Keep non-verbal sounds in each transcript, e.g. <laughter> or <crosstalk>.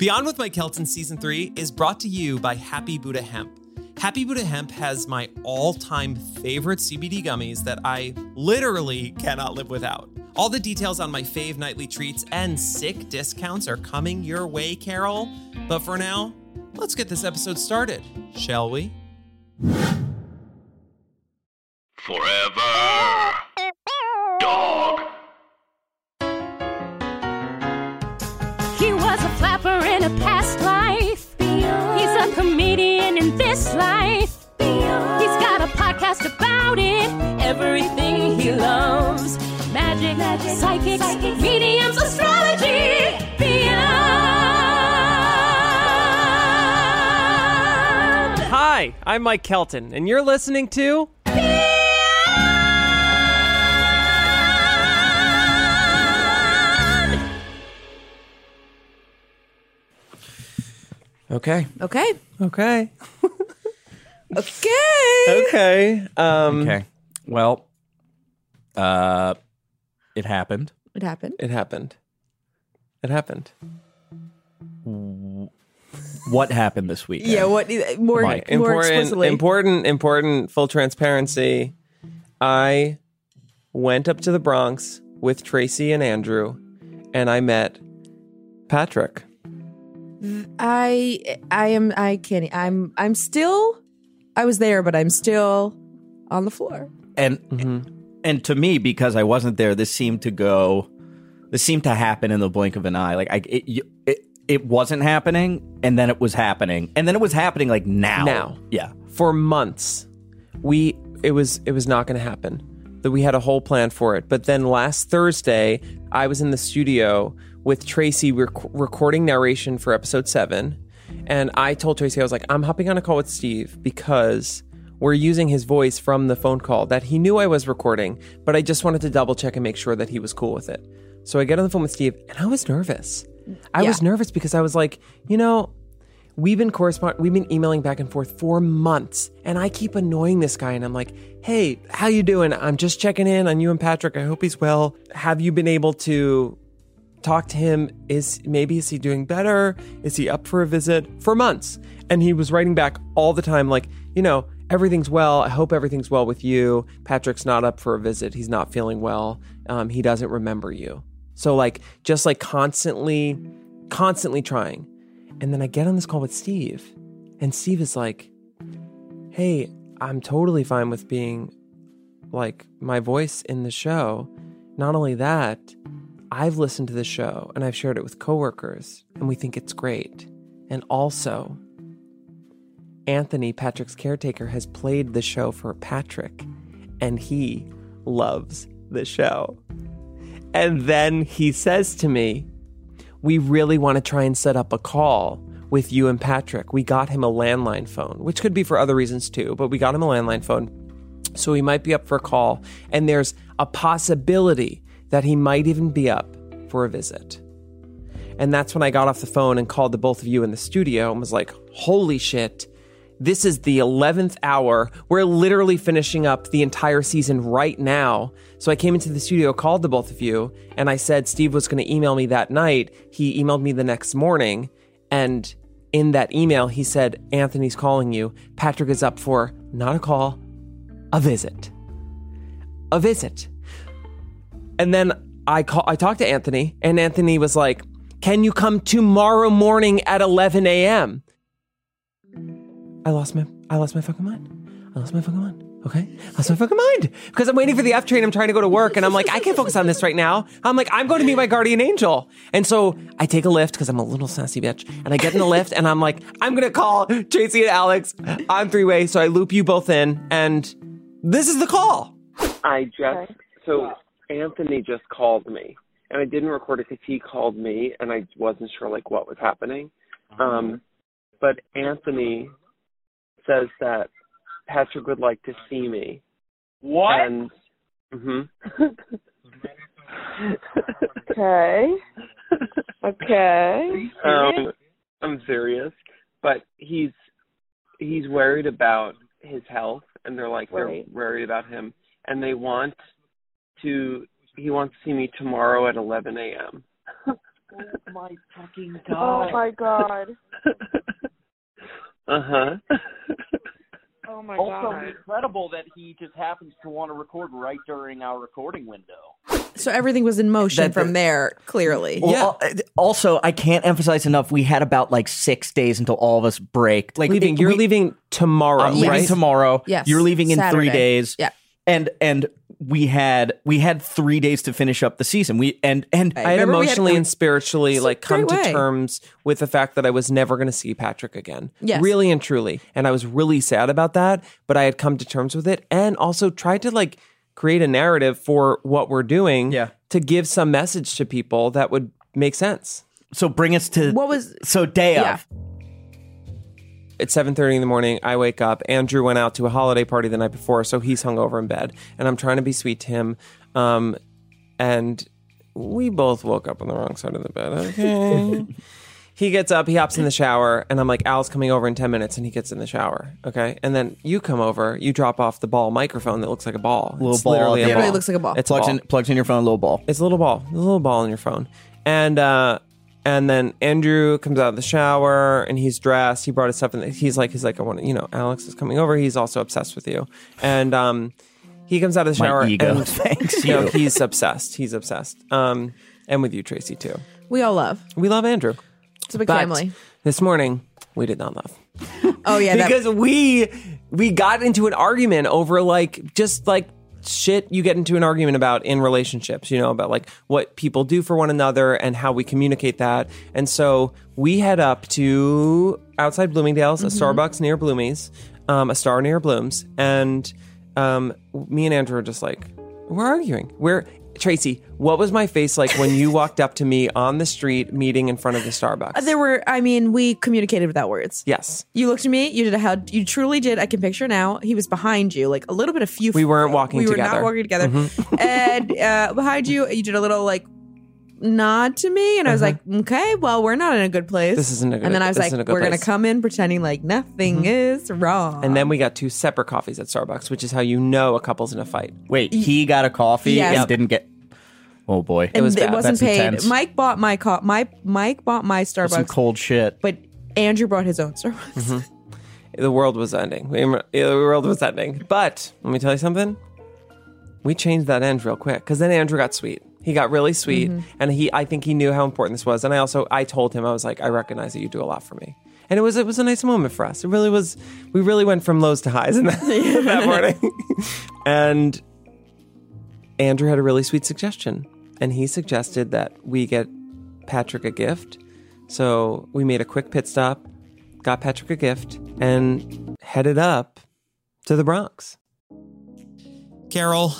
Beyond with Mike Kelton Season 3 is brought to you by Happy Buddha Hemp. Happy Buddha Hemp has my all time favorite CBD gummies that I literally cannot live without. All the details on my fave nightly treats and sick discounts are coming your way, Carol. But for now, let's get this episode started, shall we? Forever. He was a flapper in a past life. He's a comedian in this life. He's got a podcast about it. Everything he loves. Magic, magic psychics, mediums, astrology. Beyond. Hi, I'm Mike Kelton, and you're listening to. Okay. Okay. Okay. <laughs> Okay. Okay. Um, Okay. Well, uh, it happened. It happened. It happened. It happened. What happened this week? Yeah. What more? Mike, more important, explicitly? important, important. Full transparency. I went up to the Bronx with Tracy and Andrew, and I met Patrick. I I am I can't I'm I'm still I was there, but I'm still on the floor. And Mm-hmm. and to me, because I wasn't there, this seemed to go. This seemed to happen in the blink of an eye. Like I, it, it, it wasn't happening, and then it was happening, and then it was happening like now. Now. yeah. For months, we it was it was not going to happen. That we had a whole plan for it, but then last Thursday, I was in the studio with Tracy rec- recording narration for episode seven, and I told Tracy I was like, I'm hopping on a call with Steve because we're using his voice from the phone call that he knew I was recording, but I just wanted to double check and make sure that he was cool with it. So I get on the phone with Steve, and I was nervous. I was nervous because I was like, you know, we've been correspond we've been emailing back and forth for months and i keep annoying this guy and i'm like hey how you doing? I'm just checking in on you and patrick. I hope he's well. Have you been able to talk to him is maybe is he doing better? Is he up for a visit? For months. And he was writing back all the time like you know everything's well. I hope everything's well with you. Patrick's not up for a visit. He's not feeling well. Um, he doesn't remember you. So like just like constantly constantly trying. And then I get on this call with Steve, and Steve is like, Hey, I'm totally fine with being like my voice in the show. Not only that, I've listened to the show and I've shared it with coworkers, and we think it's great. And also, Anthony, Patrick's caretaker, has played the show for Patrick, and he loves the show. And then he says to me, we really want to try and set up a call with you and Patrick. We got him a landline phone, which could be for other reasons too, but we got him a landline phone. So he might be up for a call. And there's a possibility that he might even be up for a visit. And that's when I got off the phone and called the both of you in the studio and was like, holy shit. This is the 11th hour. We're literally finishing up the entire season right now. So I came into the studio, called the both of you, and I said Steve was going to email me that night. He emailed me the next morning. And in that email, he said, Anthony's calling you. Patrick is up for not a call, a visit. A visit. And then I call, I talked to Anthony, and Anthony was like, Can you come tomorrow morning at 11 a.m.? I lost my I lost my fucking mind. I lost my fucking mind. Okay? I lost my fucking mind. Because I'm waiting for the F train. I'm trying to go to work and I'm like, I can't focus on this right now. I'm like, I'm going to meet my guardian angel. And so I take a lift because I'm a little sassy bitch. And I get in the lift and I'm like, I'm gonna call Tracy and Alex on three way. So I loop you both in and this is the call. I just so Anthony just called me, and I didn't record it because he called me, and I wasn't sure like what was happening. Um, but Anthony says that Patrick would like to see me. What? And mhm. <laughs> Okay. Okay. um, I'm serious, but he's he's worried about his health, and they're like they're worried about him, and they want to. He wants to see me tomorrow at 11 a.m. oh my fucking <laughs> god! Oh my god. <laughs> uh huh. Oh my also god. Also incredible that he just happens to want to record right during our recording window. So everything was in motion That- from there, clearly. Well, uh, Also, I can't emphasize enough. We had about like six days until all of us break. Like leaving. it- You're we- leaving tomorrow, I'm leaving right? tomorrow. Yes. You're leaving in three days. Yeah. And and we had we had three days to finish up the season. We and and Right. I had Remember we had- emotionally and spiritually like come to way. terms with the fact that I was never going to see Patrick again. Yes. Really and truly. And I was really sad about that, but I had come to terms with it and also tried to like create a narrative for what we're doing Yeah. to give some message to people that would make sense. so bring us to What was so day Yeah. of. It's 7:30 in the morning. I wake up. Andrew went out to a holiday party the night before, so he's hungover in bed, and I'm trying to be sweet to him. Um, and we both woke up on the wrong side of the bed. Okay. <laughs> he gets up. He hops in the shower, and I'm like, "Al's coming over in 10 minutes," and he gets in the shower. Okay, and then you come over. You drop off the ball microphone that looks like a ball. Little it's ball literally at a ball. end. It looks like a ball. It's a plugs ball. in plugs in your phone, a little ball. It's a little ball, a little ball on your phone. And uh and then Andrew comes out of the shower and he's dressed. He brought his stuff and he's like he's like I want to, you know, Alex is coming over. He's also obsessed with you. And um he comes out of the shower. My shower ego and <laughs> thanks you know, he's obsessed. He's obsessed. Um and with you Tracy too. we all love? We love Andrew. It's a big But family. this morning we did not love Oh yeah, that, because we we got into an argument over like just like shit you get into an argument about in relationships you know about like what people do for one another and how we communicate that. And so we head up to outside bloomingdale's a starbucks near bloomies um, a star near blooms. And um, me and andrew are just like we're arguing we're tracy what was my face like when you walked up to me on the street meeting in front of the starbucks there were. I mean, we communicated without words. yes You looked at me. You did a how you truly did. I can picture now. He was behind you, like a little bit of few. We weren't walking We were not walking together. and uh, behind you, you did a little like nod to me, and I was like, okay, well, we're not in a good place. Uh-huh. This isn't a good- And then I was this like, isn't a good we're gonna place. Mm-hmm. come in pretending like nothing is wrong. And then we got two separate coffees at Starbucks, which is how you know a couple's in a fight. Wait, he got a coffee Yes. and didn't get. Oh boy, and was it bad. wasn't That's paid. intense. Mike bought my co- my Mike bought my some Starbucks, cold shit. but Andrew brought his own Starbucks. Mm-hmm. The world was ending. The world was ending. But let me tell you something. We changed that end real quick because then Andrew got sweet. He got really sweet, Mm-hmm. and he I think he knew how important this was. And I also I told him I was like I recognize that you do a lot for me, and it was it was a nice moment for us. It really was. We really went from lows to highs in that, <laughs> that morning. and Andrew had a really sweet suggestion, and he suggested that we get Patrick a gift. So we made a quick pit stop, got Patrick a gift, and headed up to the Bronx. Carol,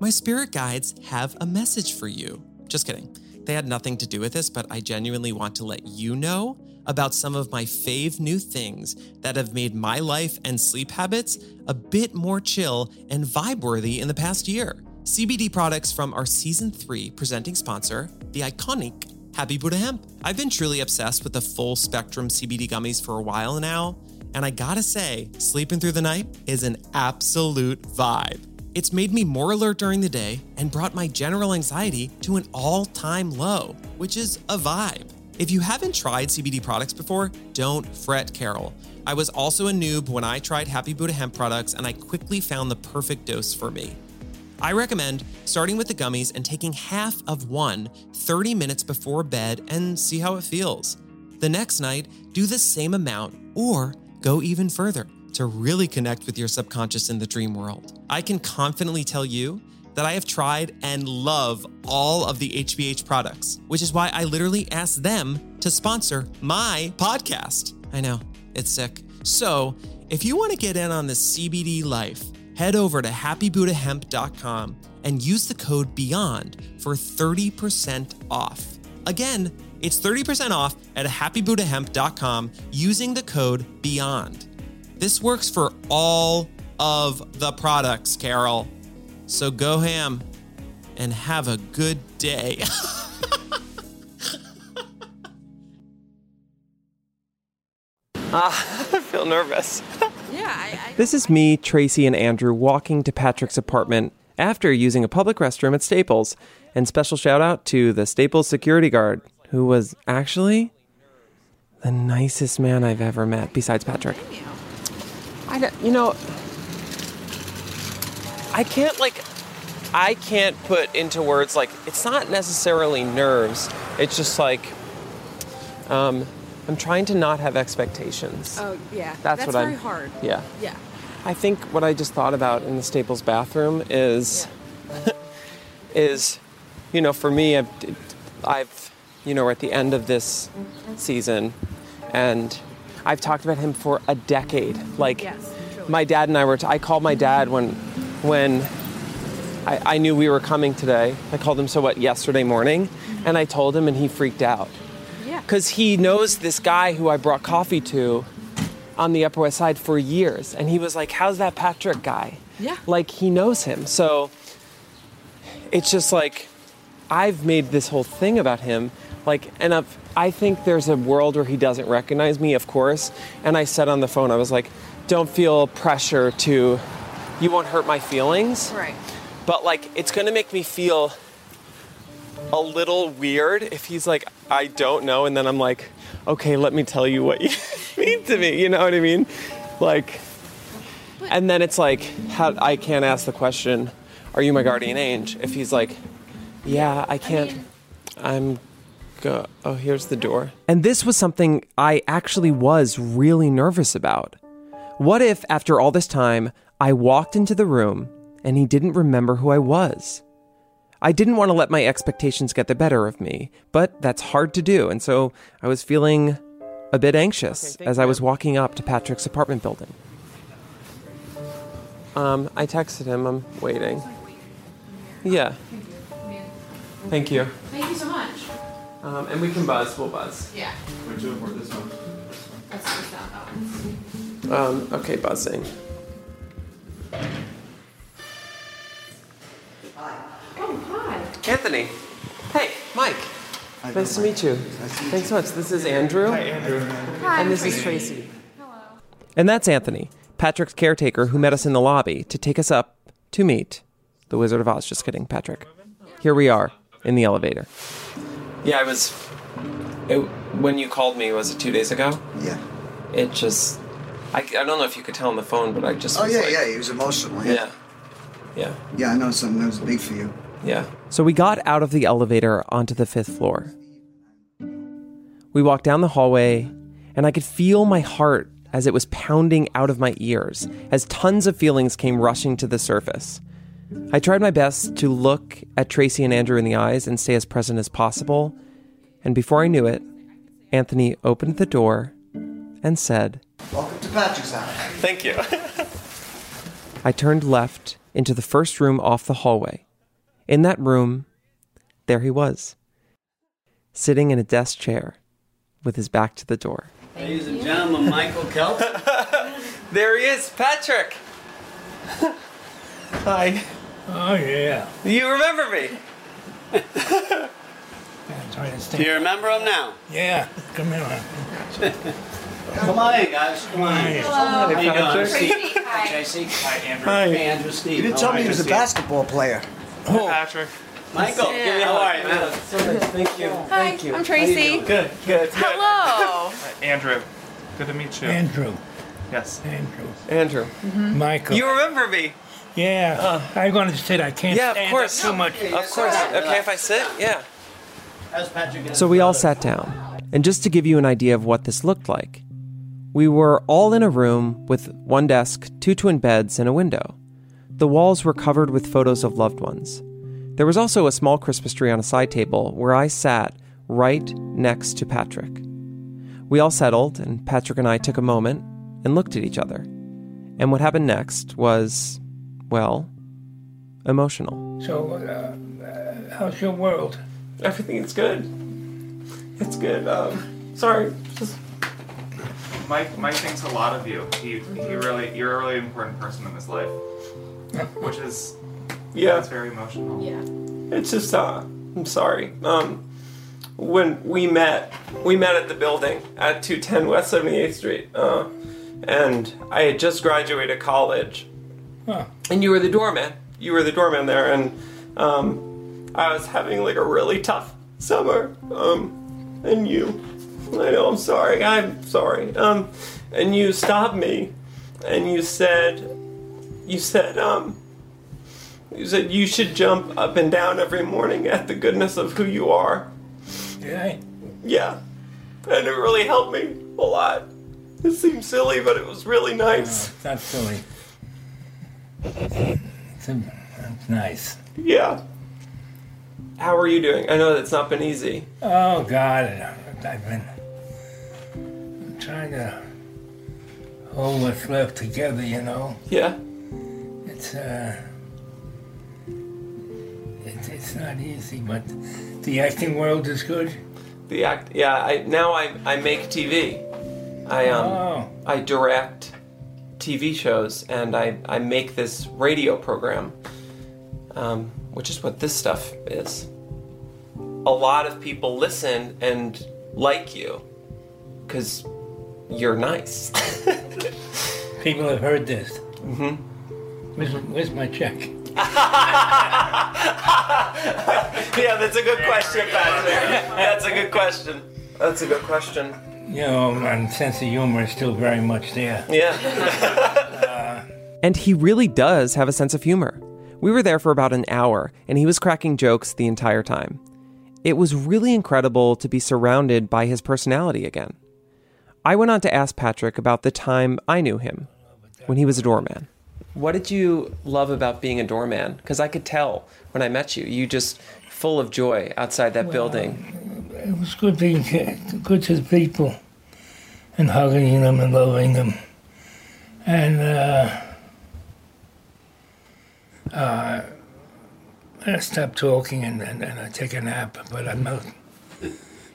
my spirit guides have a message for you. Just kidding. They had nothing to do with this, but I genuinely want to let you know about some of my fave new things that have made my life and sleep habits a bit more chill and vibe worthy in the past year. CBD products from our season three presenting sponsor, the iconic Happy Buddha Hemp. I've been truly obsessed with the full spectrum CBD gummies for a while now, and I gotta say, sleeping through the night is an absolute vibe. It's made me more alert during the day and brought my general anxiety to an all time low, which is a vibe. If you haven't tried CBD products before, don't fret, Carol. I was also a noob when I tried Happy Buddha hemp products and I quickly found the perfect dose for me. I recommend starting with the gummies and taking half of one 30 minutes before bed and see how it feels. The next night, do the same amount or go even further to really connect with your subconscious in the dream world. I can confidently tell you that I have tried and love all of the HBH products, which is why I literally asked them to sponsor my podcast. I know, it's sick. So, if you want to get in on the CBD life, head over to happybuddhahemp.com and use the code BEYOND for 30% off. Again, It's 30% off at happybuddhahemp.com using the code BEYOND. This works for all of the products, Carol. So go ham and have a good day. <laughs> Ah, <laughs> I feel nervous. Yeah, I, <laughs> This is me, Tracy, and Andrew walking to Patrick's apartment after using a public restroom at Staples. And special shout out to the Staples security guard, who was actually the nicest man I've ever met, besides Patrick. You know, I can't like, I can't put into words like it's not necessarily nerves. It's just like, um, I'm trying to not have expectations. Oh yeah, That's that's what very I'm- hard. Yeah. Yeah. I think what I just thought about in the Staples bathroom is, is, you know, for me, I've, I've, you know, we're at the end of this season, and I've talked about him for a decade. Like, Yes. My dad and I were. T- I called my dad when, when I, I knew we were coming today. I called him so what yesterday morning, mm-hmm. and I told him, and he freaked out Yeah. because he knows this guy who I brought coffee to on the Upper West Side for years. And he was like, How's that Patrick guy? Yeah. Like, he knows him. So it's just like, I've made this whole thing about him. Like, and I've, I think there's a world where he doesn't recognize me, of course. And I said on the phone, I was like, Don't feel pressure to, you won't hurt my feelings. Right. but like it's gonna make me feel a little weird if he's like i don't know and then i'm like okay let me tell you what <laughs> you mean to me you know what i mean? Like and then it's like how i can't ask the question are you my guardian angel? If he's like yeah i can't i'm go oh here's the door. And this was something i actually was really nervous about what if, after all this time, I walked into the room and he didn't remember who I was? I didn't want to let my expectations get the better of me, but that's hard to do, and so I was feeling a bit anxious as I was walking up to Patrick's apartment building. Um, I texted him, I'm waiting. Yeah. Thank you. Thank you so much. Um, and we can buzz, we'll buzz. Yeah. Which one? This one. That's just not that one. Um, okay, buzzing. Hi. Oh hi. Anthony. Hey, Mike. Nice to meet you. Thanks so much. This is Andrew. Hi, Andrew. Hi. And this is Tracy. Hello. And that's Anthony, Patrick's caretaker, who met us in the lobby to take us up to meet the Wizard of Oz. Just kidding, Patrick. Here we are in the elevator. Yeah, I was. It, when you called me, was it two days ago? Yeah. It just. I, I don't know if you could tell on the phone, but I just. Oh was yeah, like- yeah. He was emotional. Yeah. Yeah. Yeah. Yeah, I know something that was big for you. Yeah. So we got out of the elevator onto the fifth floor. We walked down the hallway, and I could feel my heart as it was pounding out of my ears as tons of feelings came rushing to the surface. I tried my best to look at Tracy and Andrew in the eyes and stay as present as possible. And before I knew it, Anthony opened the door and said, Welcome to Patrick's house. Thank you. <laughs> I turned left into the first room off the hallway. In that room, there he was, sitting in a desk chair with his back to the door. Ladies and gentlemen, Michael Kelp. <laughs> There he is, Patrick. <laughs> Hi. Oh yeah. You remember me? Do you remember him now? Yeah. Come here. Come on in, guys. Come on in. How you doing? Patrick. Steve. Hi, Tracy. Hi, Andrew. Hi. Hey, Andrew. Steve. You didn't tell me he was a basketball player. Patrick. Michael, give me a hug. man. Thank you. Hi, Thank you. I'm Tracy. Good, good. Hello. Uh, Andrew. Good to meet you. Andrew. Yes. Andrew. Andrew. Mm-hmm. Michael. You remember me? yeah. Uh. I'm going to sit. I can't Yeah, of course. up too much. Of course. Okay, if I sit? Yeah. How's Patrick? So we all sat down. And just to give you an idea of what this looked like, we were all in a room with one desk, two twin beds, and a window. The walls were covered with photos of loved ones. There was also a small Christmas tree on a side table where I sat right next to Patrick. We all settled, and Patrick and I took a moment and looked at each other. And what happened next was, well, emotional. So, uh, uh, how's your world? Everything is good. It's good. Um, sorry. Just Mike Mike thinks a lot of you. He he really you're a really important person in his life, which is Yeah. it's very emotional. Yeah. It's just uh I'm sorry. Um when we met we met at the building at 210 West 78th Street. Uh and I had just graduated college. Huh. And you were the doorman. You were the doorman there and um I was having like a really tough summer. Um and you I know I'm sorry. I'm sorry. Um and you stopped me and you said you said um you said you should jump up and down every morning at the goodness of who you are. Yeah. Yeah. And it really helped me a lot. It seemed silly, but it was really nice. It's not silly. It's, a, it's nice. Yeah. How are you doing? I know that's not been easy. Oh God, I've been trying to hold what's left together. You know, Yeah. it's uh, it's it's not easy, but the acting world is good. The act. Yeah. I now I I make TV. I um Oh. I direct TV shows and I I make this radio program, um, which is what this stuff is. A lot of people listen and like you because you're nice. <laughs> People have heard this. Mm-hmm. Where's, where's my check? <laughs> yeah, that's a good question, Patrick. That's a good question. That's a good question. You know, my sense of humor is still very much there. Yeah. and he really does have a sense of humor. We were there for about an hour, and he was cracking jokes the entire time. It was really incredible to be surrounded by his personality again. I went on to ask Patrick about the time I knew him when he was a doorman. What did you love about being a doorman? Because I could tell when I met you, you just full of joy outside that building. It was good being ki- good to the people and hugging them and loving them. And uh, uh, I stopped talking and, and, and I take a nap, but I'm not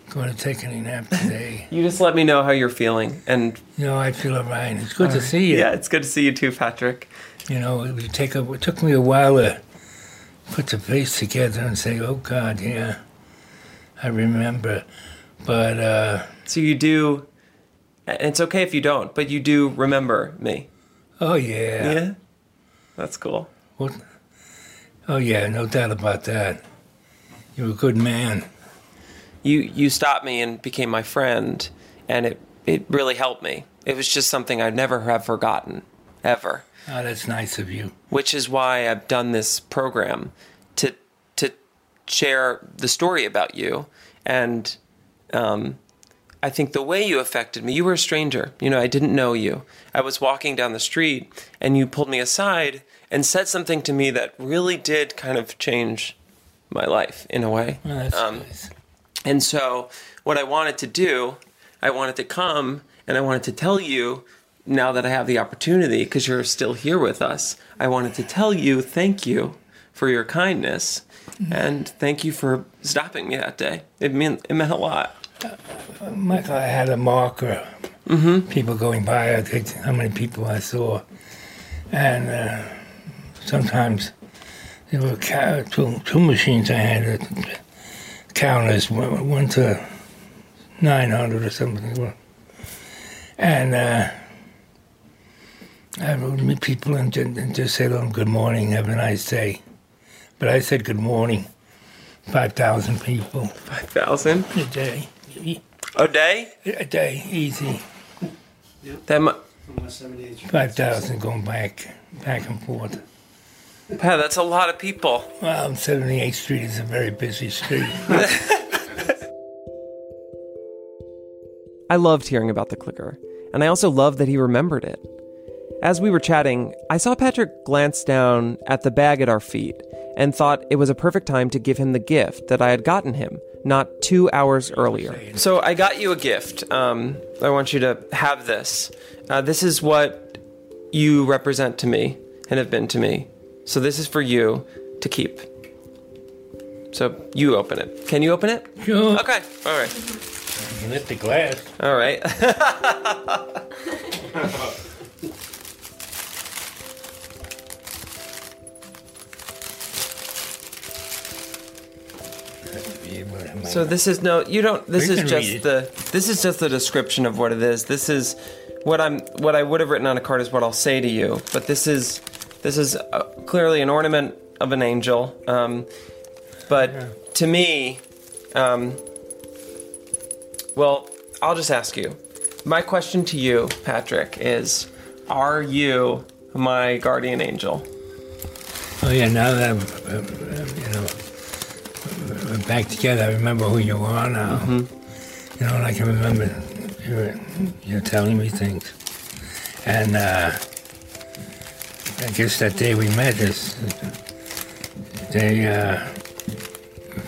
going to take any nap today. <laughs> You just let me know how you're feeling, and you know I feel all right. It's good to see you. Yeah, it's good to see you too, Patrick. You know, it, would take a, it took me a while to put the face together and say, "Oh God, yeah, I remember." But uh, So you do, it's okay if you don't, but you do remember me. oh yeah, Yeah, that's cool. What? Oh yeah, no doubt about that. You're a good man. You you stopped me and became my friend, and it it really helped me. It was just something I'd never have forgotten, ever. Oh, that's nice of you. Which is why I've done this program to to share the story about you, and um, I think the way you affected me. You were a stranger. You know, I didn't know you. I was walking down the street, and you pulled me aside and said something to me that really did kind of change my life in a way. That's Um, And so, what I wanted to do, I wanted to come and I wanted to tell you, now that I have the opportunity, because you're still here with us, I wanted to tell you thank you for your kindness and thank you for stopping me that day. It meant, it meant a lot. Michael, I had a marker. Mm-hmm. People going by, I think how many people I saw, and uh, sometimes there were two, two machines I had, counters, one, one to nine hundred or something, and uh, I would meet people and, and just say to them, "Good morning, have a nice day," but I said, "Good morning." Five thousand people. Five thousand a day. A day? A day, easy. That mu- Five thousand going back, back and forth. Pat, that's a lot of people. Well, 78th Street is a very busy street. <laughs> I loved hearing about the clicker, and I also loved that he remembered it. As we were chatting, I saw Patrick glance down at the bag at our feet and thought it was a perfect time to give him the gift that I had gotten him not two hours earlier. So I got you a gift. Um, I want you to have this. Uh, this is what you represent to me and have been to me. So this is for you to keep. So you open it. Can you open it? Sure. Okay. All right. You lift the glass. All right. <laughs> So this is no, you don't. This We is just the. This is just the description of what it is. This is what I'm. What I would have written on a card is what I'll say to you. But this is, this is uh, clearly an ornament of an angel. Um, but to me, um, well, I'll just ask you. My question to you, Patrick, is: Are you my guardian angel? Oh yeah, now that uh, you know we're back together, I remember who you are now. You know, and I can remember you're, you're telling me things, and uh, I guess that day we met is the day uh,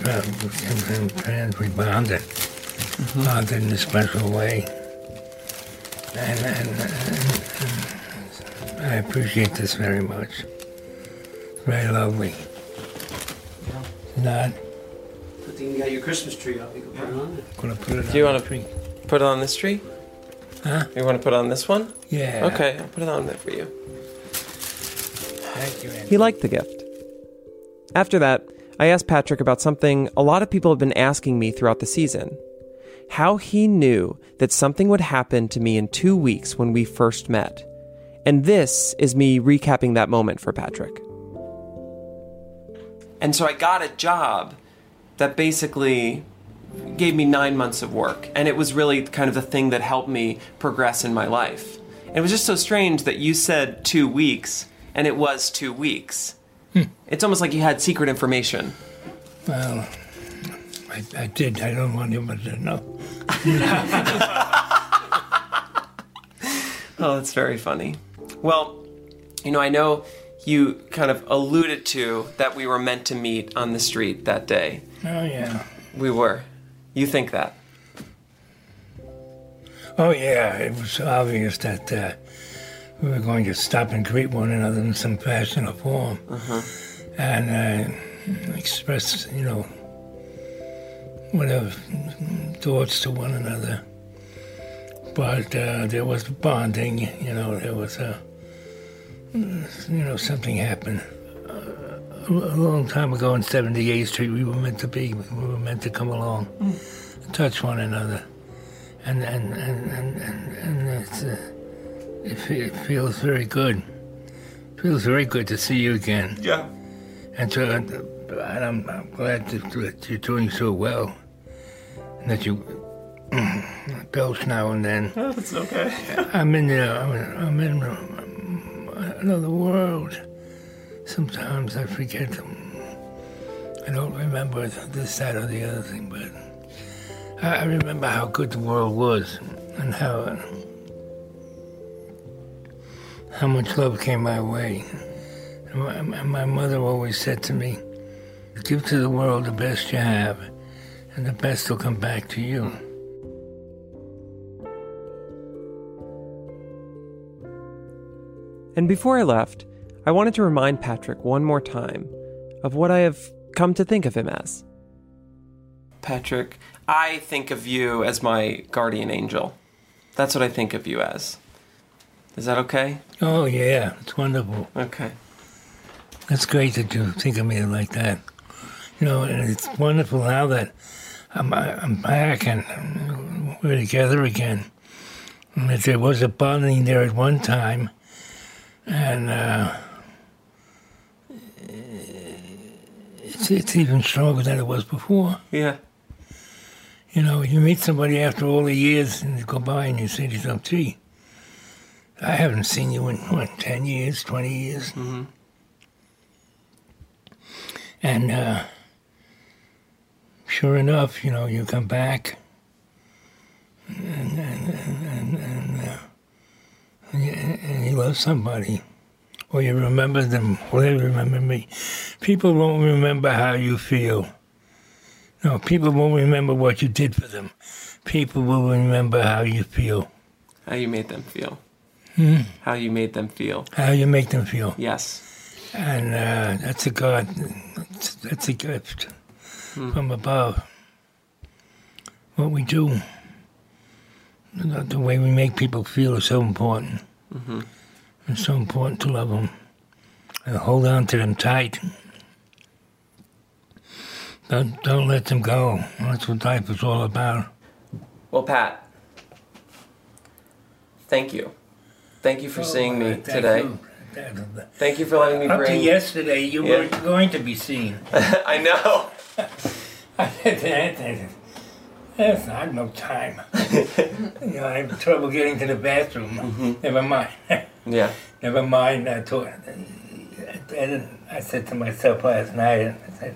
uh, we became friends. We bonded, bonded in a special way, and, and, and, and I appreciate this very much. Very lovely. Not Good thing you got your Christmas tree up. You can put it on there. gonna put it Do you want to put it on this tree? Huh? You want to put it on this one? Yeah. Okay, I'll put it on there for you. He liked the gift. After that, I asked Patrick about something a lot of people have been asking me throughout the season how he knew that something would happen to me in two weeks when we first met. And this is me recapping that moment for Patrick. And so I got a job that basically gave me nine months of work. And it was really kind of the thing that helped me progress in my life. And it was just so strange that you said two weeks, and it was two weeks. It's almost like you had secret information. Well, I, I did. I don't want anyone to know. <laughs> Oh, that's very funny. Well, you know, I know you kind of alluded to that we were meant to meet on the street that day. Oh yeah. We were. You think that? Oh yeah. It was obvious that uh, we were going to stop and greet one another in some fashion or form, Uh-huh. and uh, express, you know, whatever thoughts to one another. But uh, there was bonding. You know, there was a. You know, something happened. A long time ago in 78th Street, we were meant to be, we were meant to come along, touch one another. And, and, and, and, and, and uh, it, fe- it feels very good. It feels very good to see you again. Yeah. And so, uh, and I'm, I'm glad that, you're doing so well. And that you <clears throat> belch now and then. Oh, <laughs> that's okay. I'm in the, I'm in, I'm in um, another world. Sometimes I forget. I don't remember this, that, or the other thing, but I, I remember how good the world was and how how much love came my way. My, my mother always said to me, "Give to the world the best you have, and the best will come back to you." And before I left, I wanted to remind Patrick one more time of what I have come to think of him as. Patrick, I think of you as my guardian angel. That's what I think of you as. Is that okay? Oh yeah, it's wonderful. Okay. That's great that you think of me like that. You know, and it's wonderful now that I'm I'm back and we're together again. And that there was a bonding there at one time, and uh, it's it's even stronger than it was before. Yeah. You know, you meet somebody after all the years and you go by and you say to yourself, gee, I haven't seen you in, what, 10 years, 20 years? Mm-hmm. And uh, sure enough, you know, you come back and, and, and, and, uh, and, you, and you love somebody. Or you remember them, or they remember me. People won't remember how you feel. No, people won't remember what you did for them. People will remember how you feel, How you made them feel. Hmm. How you made them feel. how you make them feel. Yes. And uh, that's a God, that's, that's a gift. from above. What we do, the way we make people feel is so important. Mhm. It's so important to love them and hold on to them tight. Don't don't let them go. That's what life is all about. Well, Pat, thank you. Thank you for oh, seeing me Oh, Thank today. you. Thank you for letting me Up to bring. yesterday, you Yeah. weren't going to be seen. <laughs> I know. <laughs> I said to Anthony, not no time. <laughs> you know, I have trouble getting to the bathroom. Mm-hmm. Never mind. Yeah. Never mind. I told. Then I said to myself last night, I said,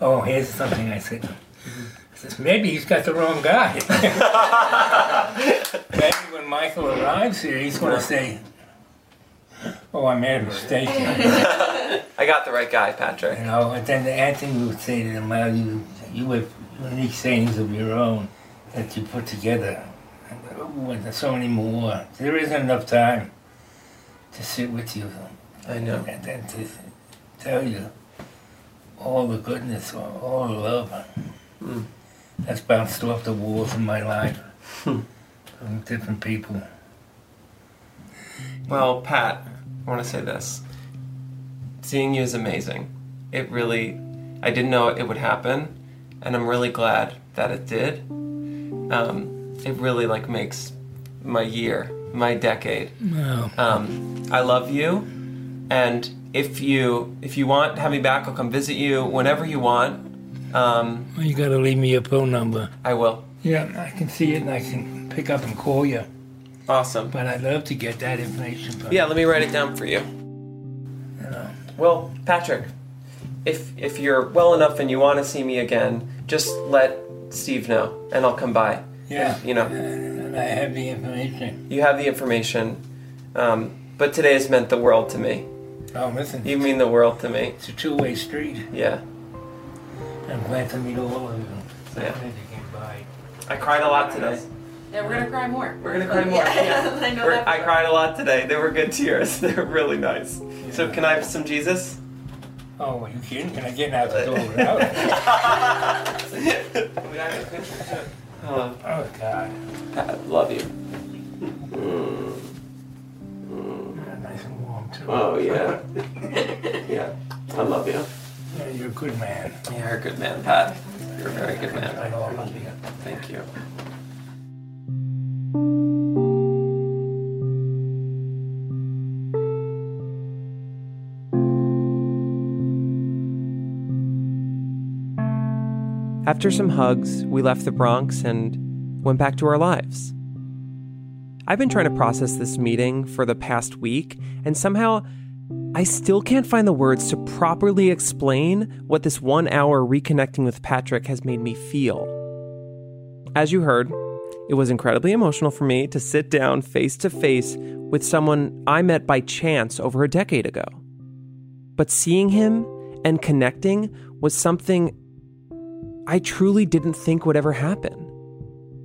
"Oh, here's something." I said, I said "Maybe he's got the wrong guy. <laughs> Maybe when Michael arrives here, he's going to say." Oh, I made a mistake. I got the right guy, Patrick. You know, and then Anthony would say to them, well, you, you have unique sayings of your own that you put together. And, oh, and there's so many more. There isn't enough time to sit with you. I know. And then to tell you all the goodness, all all the love Mm. That's bounced off the walls of my life Hmm. from different people. Well, Pat, I want to say this. Seeing you is amazing. It really, I didn't know it would happen, and I'm really glad that it did. Um, it really like makes my year, my decade. Wow. Um, I love you, and if you if you want, to have me back. I'll come visit you whenever you want. Um, you got to leave me your phone number. I will. Yeah, I can see it and I can pick up and call you. Awesome. But I'd love to get that information from Yeah, let me write it down for you. Well, Patrick, if if you're well enough and you want to see me again, just let Steve know, and I'll come by. Yeah. You know, And I have the information. you have the information, um, but today has meant the world to me. Oh, listen. You mean the world to me. It's a two-way street. Yeah. I'm glad to meet all of you. So Yeah. glad you came by. I cried a lot today. Yeah, we're gonna cry more. We're gonna cry more. <laughs> Yeah, I know We're- that. I cried a lot today. They were good tears. <laughs> They were really nice. So can I have some Jesus? Oh, are you kidding? Can I get out the door without it? <laughs> Oh, oh God. Pat, love you. Mm. Mm. Nice and warm too. Oh yeah. Yeah. I love you. Yeah, you're a good man. You're a good man, Pat. You're a very good man. I know I love you. Thank you. After some hugs, we left the Bronx and went back to our lives. I've been trying to process this meeting for the past week, and somehow I still can't find the words to properly explain what this one hour reconnecting with Patrick has made me feel. As you heard, it was incredibly emotional for me to sit down face to face with someone I met by chance over a decade ago. But seeing him and connecting was something I truly didn't think would ever happen.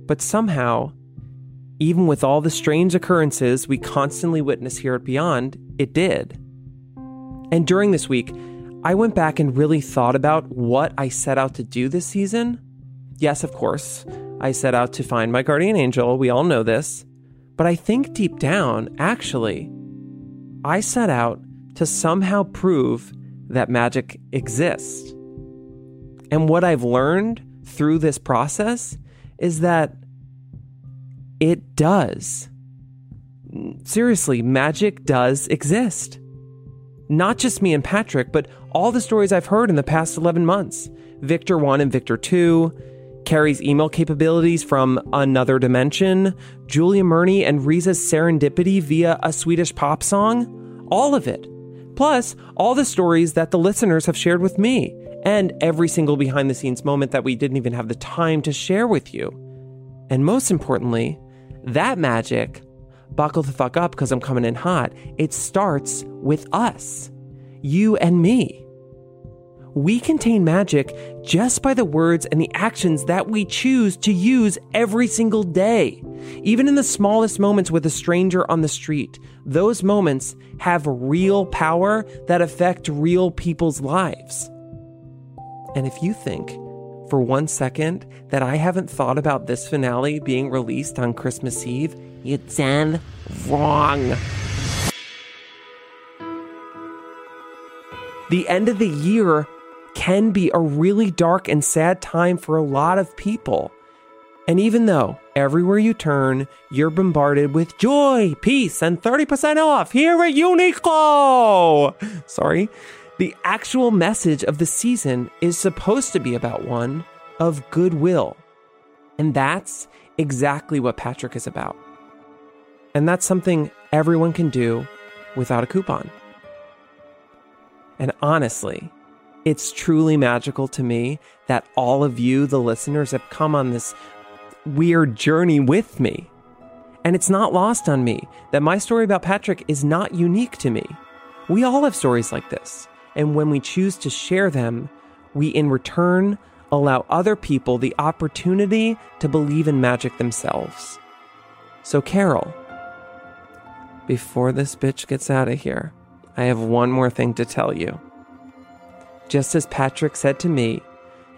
But somehow, even with all the strange occurrences we constantly witness here at Beyond, it did. And during this week, I went back and really thought about what I set out to do this season. Yes, of course, I set out to find my guardian angel. We all know this. But I think deep down, actually, I set out to somehow prove that magic exists. And what I've learned through this process is that it does. Seriously, magic does exist. Not just me and Patrick, but all the stories I've heard in the past 11 months Victor 1 and Victor 2, Carrie's email capabilities from another dimension, Julia Murney and Riza's serendipity via a Swedish pop song. All of it. Plus, all the stories that the listeners have shared with me, and every single behind the scenes moment that we didn't even have the time to share with you. And most importantly, that magic, buckle the fuck up because I'm coming in hot, it starts with us, you and me. We contain magic just by the words and the actions that we choose to use every single day. Even in the smallest moments with a stranger on the street, those moments have real power that affect real people's lives. And if you think for one second that I haven't thought about this finale being released on Christmas Eve, you're wrong. The end of the year can be a really dark and sad time for a lot of people. And even though everywhere you turn, you're bombarded with joy, peace, and 30% off here at Uniqlo! Sorry. The actual message of the season is supposed to be about one of goodwill. And that's exactly what Patrick is about. And that's something everyone can do without a coupon. And honestly, it's truly magical to me that all of you, the listeners, have come on this weird journey with me. And it's not lost on me that my story about Patrick is not unique to me. We all have stories like this. And when we choose to share them, we in return allow other people the opportunity to believe in magic themselves. So, Carol, before this bitch gets out of here, I have one more thing to tell you. Just as Patrick said to me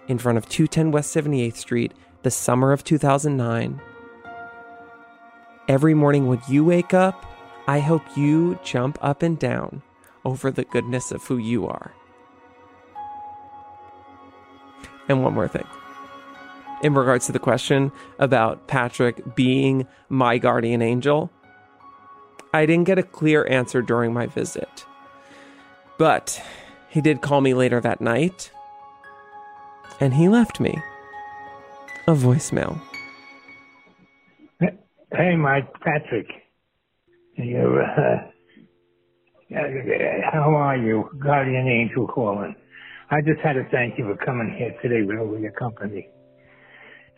in front of 210 West 78th Street the summer of 2009, every morning when you wake up, I hope you jump up and down over the goodness of who you are. And one more thing. In regards to the question about Patrick being my guardian angel, I didn't get a clear answer during my visit. But he did call me later that night, and he left me a voicemail. Hey, Mike, Patrick. You're, uh, <laughs> how are you? Guardian Angel calling. I just had to thank you for coming here today with all your company.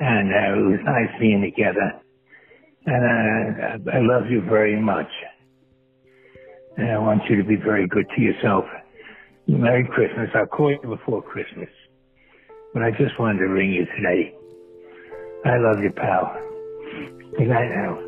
And uh, it was nice being together. And uh, I love you very much. And I want you to be very good to yourself. Merry Christmas. I'll call you before Christmas. But I just wanted to ring you today. I love you, pal. Good night now.